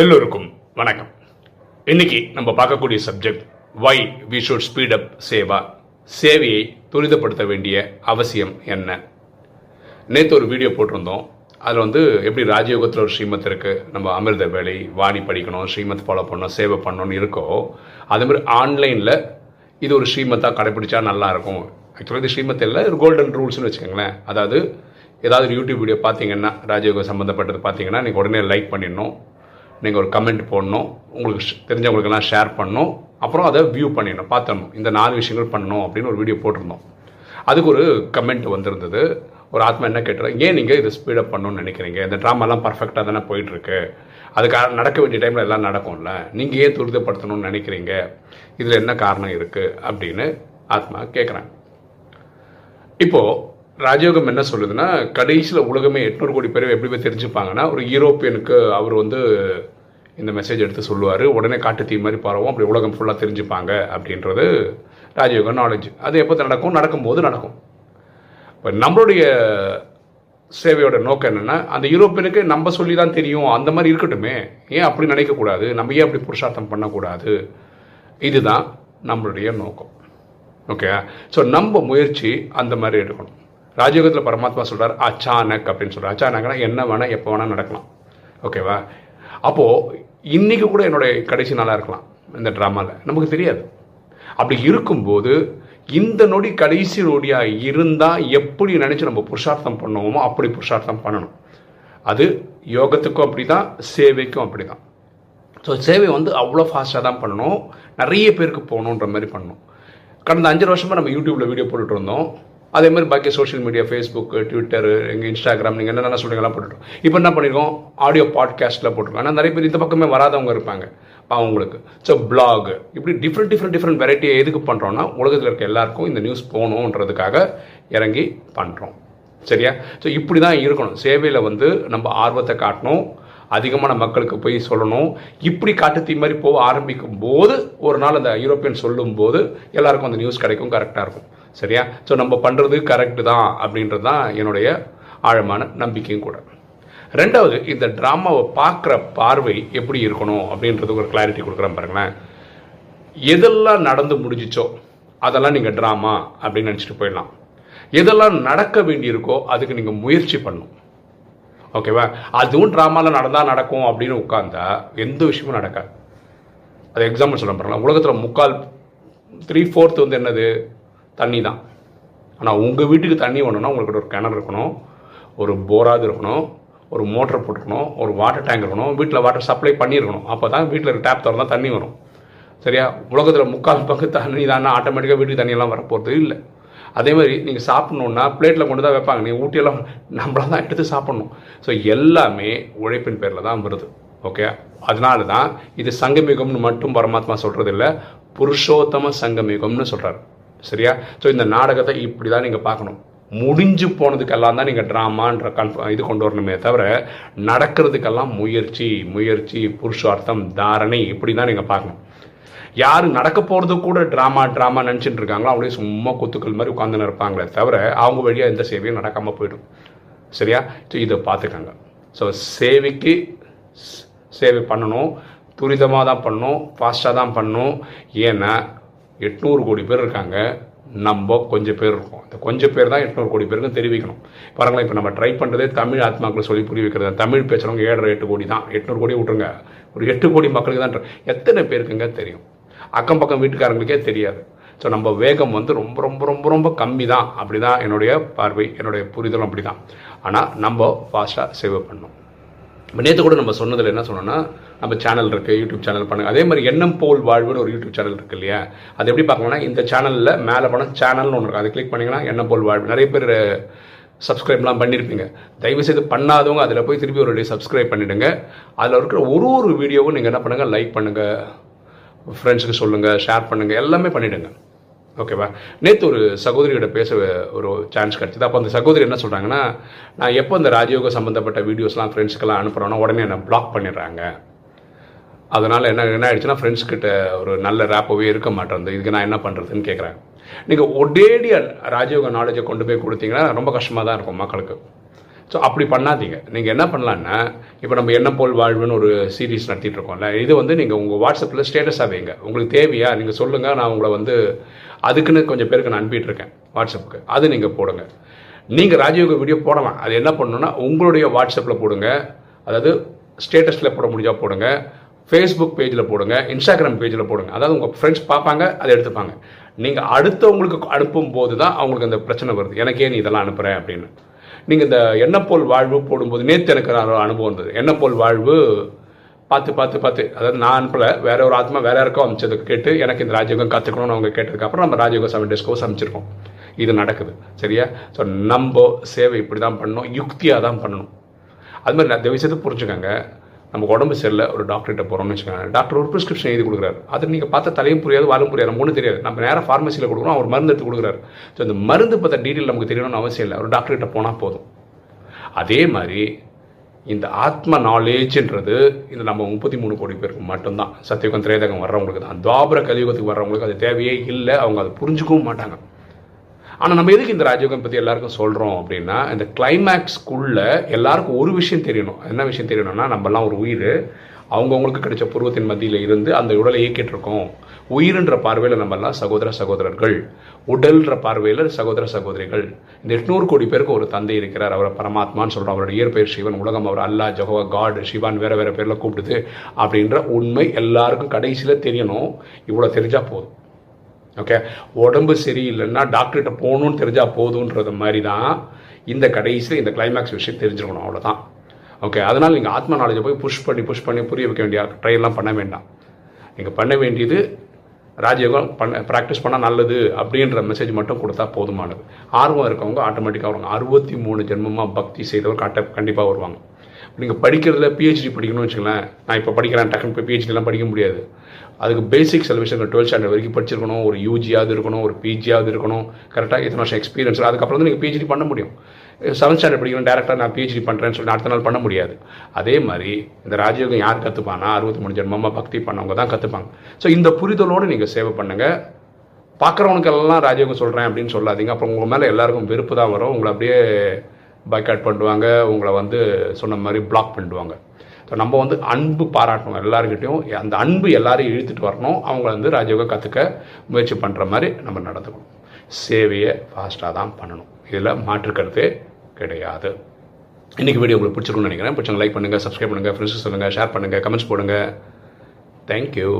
எல்லோருக்கும் வணக்கம். இன்னைக்கு நம்ம பார்க்கக்கூடிய subject why we should speed up Seva. சேவையை துரிதப்படுத்த வேண்டிய அவசியம் என்ன? நேற்று ஒரு வீடியோ போட்டிருந்தோம். அதில் வந்து எப்படி ராஜயோகத்தில் ஒரு ஸ்ரீமத் இருக்குது நம்ம அமிர்த வேலை வாணி படிக்கணும் ஸ்ரீமத் ஃபாலோ பண்ணணும் சேவை பண்ணணும்னு இருக்கோ அதே மாதிரி ஆன்லைனில் இது ஒரு ஸ்ரீமத்தாக கடைப்பிடிச்சா நல்லாயிருக்கும் ஆக்சுவலாக இது ஸ்ரீமத் இல்லை ஒரு கோல்டன் ரூல்ஸ்னு வச்சுக்கோங்களேன். அதாவது ஏதாவது ஒரு யூடியூப் வீடியோ பார்த்தீங்கன்னா ராஜயோகம் சம்மந்தப்பட்டது பார்த்தீங்கன்னா நீங்கள் உடனே லைக் பண்ணிடணும். நீங்கள் ஒரு கமெண்ட் போடணும். உங்களுக்கு தெரிஞ்சவங்களுக்கெல்லாம் ஷேர் பண்ணணும். அப்புறம் அதை வியூ பண்ணிடணும். பார்த்தணும் இந்த நாலு விஷயங்கள் பண்ணணும் அப்படின்னு ஒரு வீடியோ போட்டிருந்தோம். அதுக்கு ஒரு கமெண்ட் வந்திருந்தது. ஒரு ஆத்மா என்ன கேட்டுறாங்க ஏன் நீங்கள் இதை ஸ்பீடப் பண்ணணும்னு நினைக்கிறீங்க? இந்த ட்ராமாலாம் பர்ஃபெக்டாக தானே போயிட்டுருக்கு. அதுக்காக நடக்க வேண்டிய டைமில் எல்லாம் நடக்கும்ல. நீங்கள் ஏன் துரிதப்படுத்தணும்னு நினைக்கிறீங்க? இதில் என்ன காரணம் இருக்குது அப்படின்னு ஆத்மா கேட்குறேன் இப்போது ராஜயோகம் என்ன சொல்லுதுன்னா கடைசியில் உலகமே எட்நூறு கோடி பேர் எப்படி போய் தெரிஞ்சுப்பாங்கன்னா ஒரு யூரோப்பியனுக்கு அவர் வந்து இந்த மெசேஜ் எடுத்து சொல்லுவார். உடனே காட்டு தீ மாதிரி பரவும் அப்படி உலகம் ஃபுல்லாக தெரிஞ்சுப்பாங்க அப்படின்றது ராஜயோக நாலேஜ் அது எப்போ நடக்கும்? நடக்கும்போது நடக்கும். இப்போ நம்மளுடைய சேவையோட நோக்கம் என்னென்னா அந்த யூரோப்பியனுக்கு நம்ம சொல்லி தான் தெரியும் அந்த மாதிரி இருக்கட்டுமே. ஏன் அப்படி நினைக்கக்கூடாது நம்ம ஏன் அப்படி புருஷார்த்தம் பண்ணக்கூடாது? இதுதான் நம்மளுடைய நோக்கம். ஓகே ஸோ நம்ம முயற்சி அந்த மாதிரி எடுக்கணும். ராஜயோகத்தில் பரமாத்மா சொல்கிறார் அச்சானக் அப்படின்னு சொல்கிறார் அச்சானக்னா என்ன வேணால் எப்போ வேணால் நடக்கலாம். ஓகேவா? அப்போது இன்றைக்கி கூட என்னுடைய கடைசி நாளாக இருக்கலாம் இந்த ட்ராமாவில் நமக்கு தெரியாது. அப்படி இருக்கும்போது இந்த நொடி கடைசி நொடியாக இருந்தால் எப்படி நினச்சி நம்ம புருஷார்த்தம் பண்ணுவோமோ அப்படி புருஷார்த்தம் பண்ணணும். அது யோகத்துக்கும் அப்படி தான் சேவைக்கும் அப்படி தான் ஸோ சேவை வந்து அவ்வளோ ஃபாஸ்ட்டாக தான் பண்ணணும். நிறைய பேருக்கு போகணுன்ற மாதிரி பண்ணணும். கடந்த அஞ்சு வருஷமாக நம்ம யூடியூப்பில் வீடியோ போட்டுட்டு இருந்தோம். அதே மாதிரி பாக்கி சோஷியல் மீடியா ஃபேஸ்புக் ட்விட்டர் எங்கள் இன்ஸ்டாகிராம் நீங்கள் என்னென்ன சொல்றீங்களா போட்டுட்டோம். இப்போ என்ன பண்ணியிருக்கோம் ஆடியோ பாட்காஸ்ட்டில் போட்டிருக்கோம். ஆனால் நிறைய பேர் இந்த பக்கமே வராதவங்க இருப்பாங்க அவங்களுக்கு. ஸோ பிளாக் இப்படி டிஃப்ரெண்ட் டிஃப்ரெண்ட் டிஃப்ரெண்ட் வெரைட்டியை எதுக்கு பண்ணுறோன்னா உலகத்தில் இருக்க எல்லாருக்கும் இந்த நியூஸ் போகணுன்றதுக்காக இறங்கி பண்ணுறோம் சரியா? ஸோ இப்படி தான் இருக்கணும். சேவையில் வந்து நம்ம ஆர்வத்தை காட்டணும் அதிகமான மக்களுக்கு போய் சொல்லணும். இப்படி காட்டுத்தீ மாதிரி போக ஆரம்பிக்கும் போது ஒரு நாள் அந்த யூரோப்பியன் சொல்லும்போது எல்லாருக்கும் அந்த நியூஸ் கிடைக்கும் கரெக்டாக இருக்கும். சரியா? ஸோ நம்ம பண்ணுறது கரெக்டு தான் அப்படின்றது தான் என்னுடைய ஆழமான நம்பிக்கையும் கூட. ரெண்டாவது இந்த ட்ராமாவை பார்க்குற பார்வை எப்படி இருக்கணும் அப்படின்றதுக்கு ஒரு கிளாரிட்டி கொடுக்குறேன் பாருங்களேன். எதெல்லாம் நடந்து முடிஞ்சிச்சோ அதெல்லாம் நீங்கள் ட்ராமா அப்படின்னு நினச்சிட்டு போயிடலாம். எதெல்லாம் நடக்க வேண்டியிருக்கோ அதுக்கு நீங்கள் முயற்சி பண்ணும் ஓகேவா அதுவும் ட்ராமாவில் நடந்தால் நடக்கும் அப்படின்னு உட்காந்தா எந்த விஷயமும் நடக்காது. அது எக்ஸாம்பிள் சொல்ல பாருங்களேன். உலகத்தில் முக்கால் த்ரீ ஃபோர்த் வந்து என்னது? தண்ணி தான் ஆனால் உங்கள் வீட்டுக்கு தண்ணி வேணும்னா உங்கள்கிட்ட ஒரு கிணறு இருக்கணும் ஒரு போராது இருக்கணும் ஒரு மோட்டர் போட்டுருக்கணும் ஒரு வாட்டர் டேங்க் இருக்கணும் வீட்டில் வாட்டர் சப்ளை பண்ணியிருக்கணும். அப்போ தான் வீட்டில் இருக்க டேப் திறந்தால் தண்ணி வரும். சரியா? உலகத்தில் முக்கால் பங்கு தண்ணி தானே ஆட்டோமேட்டிக்காக வீட்டுக்கு தண்ணியெல்லாம் வரப்போகிறது இல்லை. அதே மாதிரி நீங்கள் சாப்பிட்ணுன்னா பிளேட்டில் கொண்டு தான் வைப்பாங்க. நீங்கள் ஊட்டியெல்லாம் நம்மளாக தான் எடுத்து சாப்பிட்ணும். ஸோ எல்லாமே உழைப்பின் பேரில் தான் வருது. ஓகே அதனால தான் இது சங்கமிகம்னு மட்டும் பரமாத்மா சொல்கிறது இல்லை புருஷோத்தம சங்கமிகம்னு சொல்கிறார் சரியா? ஸோ இந்த நாடகத்தை இப்படி தான் நீங்கள் பார்க்கணும். முடிஞ்சு போனதுக்கெல்லாம் தான் நீங்கள் ட்ராமான்ற கன்ஃப இது கொண்டு வரணுமே தவிர நடக்கிறதுக்கெல்லாம் முயற்சி முயற்சி புருஷார்த்தம் தாரணை இப்படி தான் நீங்கள் பார்க்கணும். யார் நடக்க போகிறது கூட ட்ராமா ட்ராமா நினச்சிட்டு இருக்காங்களோ அவங்களே சும்மா குத்துக்கள் மாதிரி உட்காந்துன்னு இருப்பாங்களே தவிர அவங்க வழியாக எந்த சேவையும் நடக்காமல் போயிடும். சரியா? ஸோ இதை பார்த்துக்கோங்க. ஸோ சேவைக்கு சேவை பண்ணணும். துரிதமாக தான் பண்ணணும். ஃபாஸ்ட்டாக தான் பண்ணணும். ஏன்னா எட்நூறு கோடி பேர் இருக்காங்க. நம்ம கொஞ்சம் பேர் இருக்கோம். இந்த கொஞ்சம் பேர் தான் எட்நூறு கோடி பேருக்கும் தெரிவிக்கணும். பாருங்களேன் இப்போ நம்ம ட்ரை பண்ணுறதே தமிழ் ஆத்மாக்களை சொல்லி புரிய வைக்கிறது தமிழ் பேசுகிறவங்க ஏழரை எட்டு கோடி தான். எட்நூறு கோடி விட்டுருங்க. ஒரு எட்டு கோடி மக்களுக்கு தான் எத்தனை பேருக்குங்க தெரியும்? அக்கம் பக்கம் வீட்டுக்காரங்களுக்கே தெரியாது. ஸோ நம்ம வேகம் வந்து ரொம்ப ரொம்ப ரொம்ப ரொம்ப கம்மி தான். அப்படி தான் என்னுடைய பார்வை என்னுடைய புரிதலும் அப்படி தான் ஆனால் நம்ம ஃபாஸ்ட்டாக சேவ் பண்ணணும். நேற்று கூட நம்ம சொன்னதில் என்ன சொன்னோம்னா நம்ம சேனல் இருக்குது யூடியூப் சேனல் பண்ணுங்கள் அதே மாதிரி எண்ணம் போல் வாழ்வுன்னு ஒரு யூடியூப் சேனல் இருக்குது இல்லையா? அது எப்படி பார்க்கணும்னா இந்த சேனலில் மேலே போனால் சேனல்னு ஒன்று இருக்கும் அதை கிளிக் பண்ணிங்கன்னா எண்ணம் போல் வாழ்வு. நிறைய பேர் சப்ஸ்கிரைப்லாம் பண்ணியிருப்பீங்க தயவு செய்து பண்ணாதவங்க அதில் போய் திருப்பி ஒரு சப்ஸ்கிரைப் பண்ணிவிடுங்க அதில் இருக்கிற ஒரு ஒரு வீடியோவும் நீங்கள் என்ன பண்ணுங்கள் லைக் பண்ணுங்கள் ஃப்ரெண்ட்ஸுக்கு சொல்லுங்கள் ஷேர் பண்ணுங்கள் எல்லாமே பண்ணிவிடுங்க ஓகேவா நேற்று ஒரு சகோதரியோட பேச ஒரு சான்ஸ் கிடச்சிது. அப்போ அந்த சகோதரி என்ன சொல்கிறாங்கன்னா நான் எப்போ இந்த ராஜயோக சம்மந்தப்பட்ட வீடியோஸ்லாம் ஃப்ரெண்ட்ஸ்க்கெல்லாம் அனுப்புகிறோன்னா உடனே என்னை பிளாக் பண்ணிடுறாங்க. அதனால் என்ன என்ன ஆயிடுச்சுன்னா ஃப்ரெண்ட்ஸ் கிட்ட ஒரு நல்ல ரேப்பவே இருக்க மாட்டேங்குது இதுக்கு நான் என்ன பண்ணுறதுன்னு கேட்குறேன் நீங்கள் ஒடேடியாக ராஜயோக நாலேஜை கொண்டு போய் கொடுத்தீங்கன்னா ரொம்ப கஷ்டமாக தான் இருக்கும் மக்களுக்கு. ஸோ அப்படி பண்ணாதீங்க. நீங்கள் என்ன பண்ணலான்னா இப்போ நம்ம என்ன போல் வாழ்வுன்னு ஒரு சீரீஸ் நடத்திட்டு இருக்கோம்ல இது வந்து நீங்கள் உங்கள் வாட்ஸ்அப்பில் ஸ்டேட்டஸாக வைங்க. உங்களுக்கு தேவையா நீங்கள் சொல்லுங்கள் நான் உங்களை வந்து அதுக்குன்னு கொஞ்சம் பேருக்கு நான் அனுப்பிட்டு இருக்கேன் வாட்ஸ்அப்புக்கு. அது நீங்கள் போடுங்க. நீங்கள் ராஜயோக வீடியோ போடலாம். அது என்ன பண்ணணும்னா உங்களுடைய வாட்ஸ்அப்பில் போடுங்க. அதாவது ஸ்டேட்டஸில் போட முடிஞ்சால் போடுங்க. ஃபேஸ்புக் பேஜில் போடுங்க. இன்ஸ்டாகிராம் பேஜில் போடுங்க. அதாவது உங்கள் ஃப்ரெண்ட்ஸ் பார்ப்பாங்க அதை எடுத்துப்பாங்க. நீங்கள் அடுத்தவங்களுக்கு அனுப்பும் போது தான் அவங்களுக்கு அந்த பிரச்சனை வருது. எனக்கே நீ இதெல்லாம் அனுப்புகிறேன் அப்படின்னு. நீங்கள் இந்த எண்ணப்போல் வாழ்வு போடும்போது நேற்று எனக்கு அனுபவம் இருந்தது எண்ணப்போல் வாழ்வு பார்த்து பார்த்து பார்த்து. அதாவது நான் அனுப்பல வேற ஒரு ஆத்மா வேற யாருக்கும் அமைச்சதுக்கு கேட்டு எனக்கு இந்த ராஜயோகம் கற்றுக்கணும்னு அவங்க கேட்டதுக்கு அப்புறம் நம்ம ராஜயோகம் செவன் டேஸ் கோர்ஸ் அமைச்சிருக்கோம் இது நடக்குது. சரியா? ஸோ நம்ம சேவை இப்படி தான் பண்ணணும். யுக்தியாக தான் பண்ணணும். அது மாதிரி நான் விஷயத்தை புரிஞ்சுக்கோங்க. நமக்கு உடம்பு சரியில்லை ஒரு டாக்டர்கிட்ட போகிறோம்னு வச்சுக்கோங்க. டாக்டர் ஒரு ப்ரிஸ்கிரிப்ஷன் எழுதி கொடுக்குறாரு. அது நீங்கள் பார்த்தா தலையும் புரியாது வாழும் புரியாது. ஒன்றும் தெரியாது. நம்ம நேராக ஃபார்மசியில் கொடுக்குறோம் அவர் மருந்து எடுத்து கொடுக்குறாரு. ஸோ அந்த மருந்து பற்ற டீட்டெயில் நமக்கு தெரியணும்னு அவசியம் இல்லை. ஒரு டாக்டர்கிட்ட போனால் போதும். அதே மாதிரி இந்த ஆத்ம நாலேஜ்ன்றது இந்த நம்ம முப்பத்தி மூணு கோடி பேருக்கு மட்டும்தான். சத்தியுகம் திரேதகம் வர்றவங்களுக்கு தான். துவாபர கலியுகத்துக்கு வர்றவங்களுக்கு அது தேவையே இல்லை. அவங்க அதை புரிஞ்சுக்கவும் மாட்டாங்க. ஆனால் நம்ம எதுக்கு இந்த ராஜயோகம் பற்றி எல்லாருக்கும் சொல்கிறோம் அப்படின்னா இந்த கிளைமேக்ஸ்க்குள்ள எல்லாருக்கும் ஒரு விஷயம் தெரியணும். என்ன விஷயம் தெரியணும்னா நம்மலாம் ஒரு உயிர். அவங்கவுங்களுக்கு கிடைச்ச பூர்வத்தின் மத்தியில் இருந்து அந்த உடலை இயக்கிட்டுருக்கோம் உயிர்ன்ற பார்வையில் நம்மெல்லாம் சகோதர சகோதரர்கள். உடல்ன்ற பார்வையில் சகோதர சகோதரிகள். இந்த எட்நூறு கோடி பேருக்கு ஒரு தந்தை இருக்கிறார். அவரை பரமாத்மான்னு சொல்கிறோம் அவரோட இயற்பெயர் சிவன் உலகம் அவர் அல்லா ஜஹோவா காட் சிவான் வேறு வேறு பேரில் கூப்பிடுது அப்படின்ற உண்மை எல்லாருக்கும் கடைசியில் தெரியணும். இவ்வளோ தெரிஞ்சால் போதும். ஓகே உடம்பு சரியில்லைன்னா டாக்டர்கிட்ட போகணும்னு தெரிஞ்சால் போதுன்றது மாதிரி தான் இந்த கடைசியில் இந்த கிளைமேக்ஸ் விஷயம் தெரிஞ்சுக்கணும் அவ்வளோதான் ஓகே அதனால் நீங்கள் ஆத்ம நாலேஜை போய் புஷ் பண்ணி புஷ் பண்ணி புரிய வைக்க வேண்டிய ட்ரையெல்லாம் பண்ண வேண்டாம். நீங்கள் பண்ண வேண்டியது ராஜயோகம் பண்ண ப்ராக்டிஸ் பண்ணால் நல்லது அப்படின்ற மெசேஜ் மட்டும் கொடுத்தா போதுமானது. ஆர்வம் இருக்கவங்க ஆட்டோமேட்டிக்காக வருவாங்க. அறுபத்தி மூணு ஜென்மமாக பக்தி செய்தவர் கட்ட கண்டிப்பாக வருவாங்க. நீங்கள் படிக்கிறதுல பிஹெச்டி படிக்கணும்னு வச்சுக்கலாம் நான் இப்போ படிக்கிறேன் டக்குன்னு போய் பிஹெச்டிலாம் படிக்க முடியாது. அதுக்கு பேசிக் செலவிஷன் டுவெல்த் ஸ்டாண்டர்ட் வரைக்கும் படிச்சிருக்கணும். ஒரு யூஜியாவது இருக்கணும் ஒரு பிஜியாவது இருக்கணும். கரெக்டாக இத்தனை வருஷம் எக்ஸ்பீரியன்ஸ் அதுக்கப்புறம் வந்து நீங்கள் பிஹெச்டி பண்ண முடியும். செவன்த் ஸ்டாண்டர்ட் படிக்கணும் டேரெக்டாக நான் பிஹெச்டி பண்ணுறேன்னு சொல்லி அடுத்த நாள் பண்ண முடியாது. அதே மாதிரி இந்த ராஜயோகம் யார் கற்றுப்பானா அறுபத்தி மூணு ஜென்மமாக பக்தி பண்ணவங்க தான் கற்றுப்பாங்க ஸோ இந்த புரிதலோடு நீங்கள் சேவை பண்ணுங்கள் பார்க்குறவனுக்கெல்லாம் ராஜயோகம் சொல்கிறேன் அப்படின்னு சொல்லாதீங்க. அப்புறம் உங்கள் மேலே எல்லாருக்கும் வெறுப்பு தான் வரும். உங்களை அப்படியே பாய்காட் பண்ணுவாங்க. உங்களை வந்து சொன்ன மாதிரி பிளாக் பண்ணிடுவாங்க. ஸோ நம்ம வந்து அன்பு பாராட்டணும் எல்லாருக்கிட்டையும் அந்த அன்பு எல்லாரையும் இழுத்துட்டு வரணும். அவங்க வந்து ராஜயோகா கற்றுக்க முயற்சி பண்ணுற மாதிரி நம்ம நடந்துக்கணும். சேவையை ஃபாஸ்ட்டாக தான் பண்ணணும். இதில் மாற்றுக்கருத்தே கிடையாது. இன்றைக்கி வீடியோ உங்களுக்கு பிடிச்சிருக்கும்னு நினைக்கிறேன். பிடிச்சவங்க லைக் பண்ணுங்கள் சப்ஸ்கிரைப் பண்ணுங்கள் ஃப்ரெண்ட்ஸ் சொல்லுங்கள் ஷேர் பண்ணுங்கள் கமெண்ட்ஸ் போடுங்க. தேங்க்யூ